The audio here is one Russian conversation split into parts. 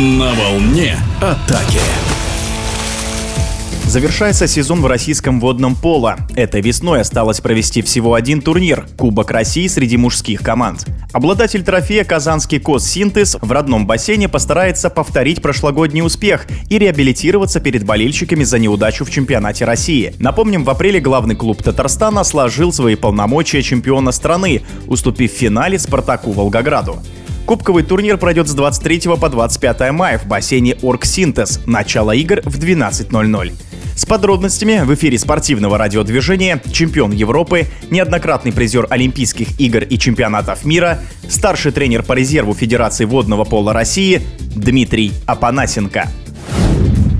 На волне атаки. Завершается сезон в российском водном поло. Этой весной осталось провести всего один турнир – Кубок России среди мужских команд. Обладатель трофея «Казанский КОС Синтез» в родном бассейне постарается повторить прошлогодний успех и реабилитироваться перед болельщиками за неудачу в чемпионате России. Напомним, в апреле главный клуб Татарстана сложил свои полномочия чемпиона страны, уступив в финале «Спартаку» Волгограду. Кубковый турнир пройдет с 23 по 25 мая в бассейне «Оргсинтез». Начало игр в 12.00. С подробностями в эфире спортивного радиодвижения чемпион Европы, неоднократный призер Олимпийских игр и чемпионатов мира, старший тренер по резерву Федерации водного пола России Дмитрий Апанасенко.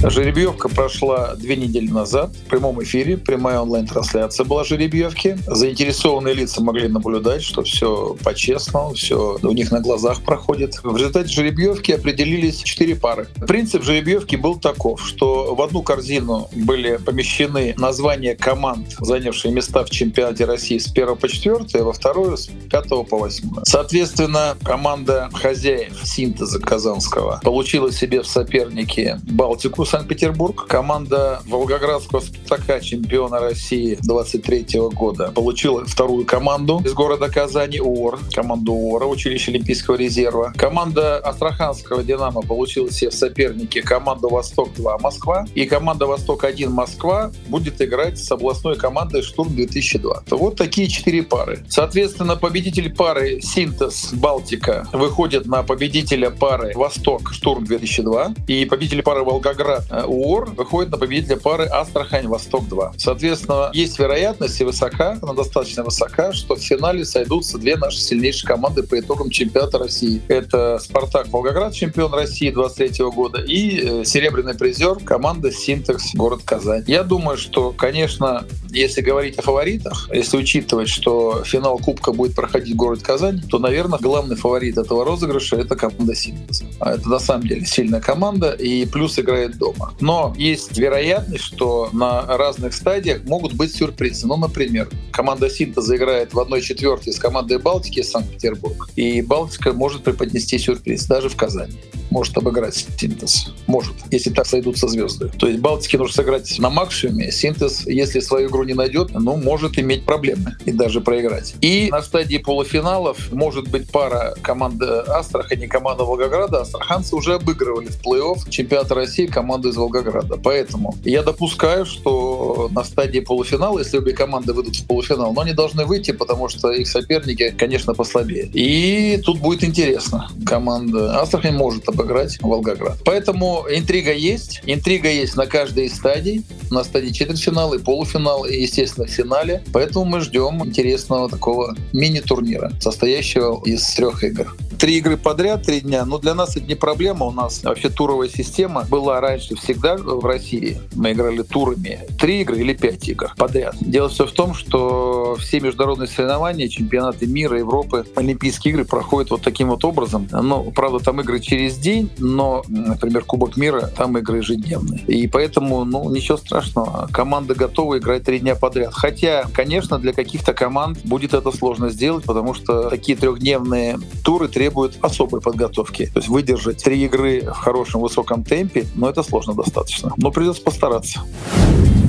Жеребьевка прошла две недели назад в прямом эфире. Прямая онлайн-трансляция была жеребьевки. Заинтересованные лица могли наблюдать, что все по-честному, все у них на глазах проходит. В результате жеребьевки определились четыре пары. Принцип жеребьевки был таков, что в одну корзину были помещены названия команд, занявшие места в чемпионате России с 1 по 4, а во вторую с 5 по 8. Соответственно, команда хозяев синтеза Казанского получила себе в соперники Балтику Санкт-Петербург. Команда Волгоградского «Спартака», чемпиона России 23 года, получила вторую команду из города Казани УОР, команду УОРа, училище Олимпийского резерва. Команда Астраханского «Динамо» получила себе в соперники команду «Восток-2» Москва. И команда «Восток-1» Москва будет играть с областной командой «Штурм-2002». Вот такие четыре пары. Соответственно, победитель пары «Синтез Балтика» выходит на победителя пары «Восток Штурм-2002» и победитель пары «Волгоград» Э, УОР выходит на победителя пары Астрахань-Восток-2. Соответственно, есть вероятность и высока, она достаточно высока, что в финале сойдутся две наши сильнейшие команды по итогам чемпионата России. Это «Спартак» Волгоград, чемпион России 23 года, и э, серебряный призер команда «Синтекс» город Казань. Я думаю, что, конечно, если говорить о фаворитах, если учитывать, что финал Кубка будет проходить в городе Казань, то, наверное, главный фаворит этого розыгрыша — это команда «Синтез». А это на самом деле сильная команда, и плюс играет до дома. Но есть вероятность, что на разных стадиях могут быть сюрпризы. Ну, например, команда Синтеза играет в 1-4 с командой Балтики Санкт-Петербург, и Балтика может преподнести сюрприз даже в Казани может обыграть синтез. Может, если так сойдутся звезды. То есть Балтике нужно сыграть на максимуме. Синтез, если свою игру не найдет, ну, может иметь проблемы и даже проиграть. И на стадии полуфиналов может быть пара команды Астрахани и команда Волгограда. Астраханцы уже обыгрывали в плей-офф чемпионата России команду из Волгограда. Поэтому я допускаю, что на стадии полуфинала, если обе команды выйдут в полуфинал, но они должны выйти, потому что их соперники, конечно, послабее. И тут будет интересно. Команда Астрахань может обыграть обыграть Волгоград. Поэтому интрига есть. Интрига есть на каждой из стадий. На стадии четвертьфинала и полуфинал, и, естественно, в финале. Поэтому мы ждем интересного такого мини-турнира, состоящего из трех игр три игры подряд, три дня, но для нас это не проблема. У нас вообще туровая система была раньше всегда в России. Мы играли турами. Три игры или пять игр подряд. Дело все в том, что все международные соревнования, чемпионаты мира, Европы, Олимпийские игры проходят вот таким вот образом. Ну, правда, там игры через день, но, например, Кубок мира, там игры ежедневные. И поэтому, ну, ничего страшного. Команда готова играть три дня подряд. Хотя, конечно, для каких-то команд будет это сложно сделать, потому что такие трехдневные туры требуют требует особой подготовки. То есть выдержать три игры в хорошем высоком темпе, но это сложно достаточно. Но придется постараться.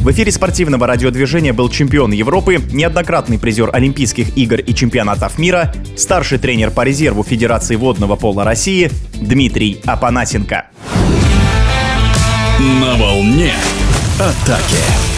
В эфире спортивного радиодвижения был чемпион Европы, неоднократный призер Олимпийских игр и чемпионатов мира, старший тренер по резерву Федерации водного пола России Дмитрий Апанасенко. На волне атаки.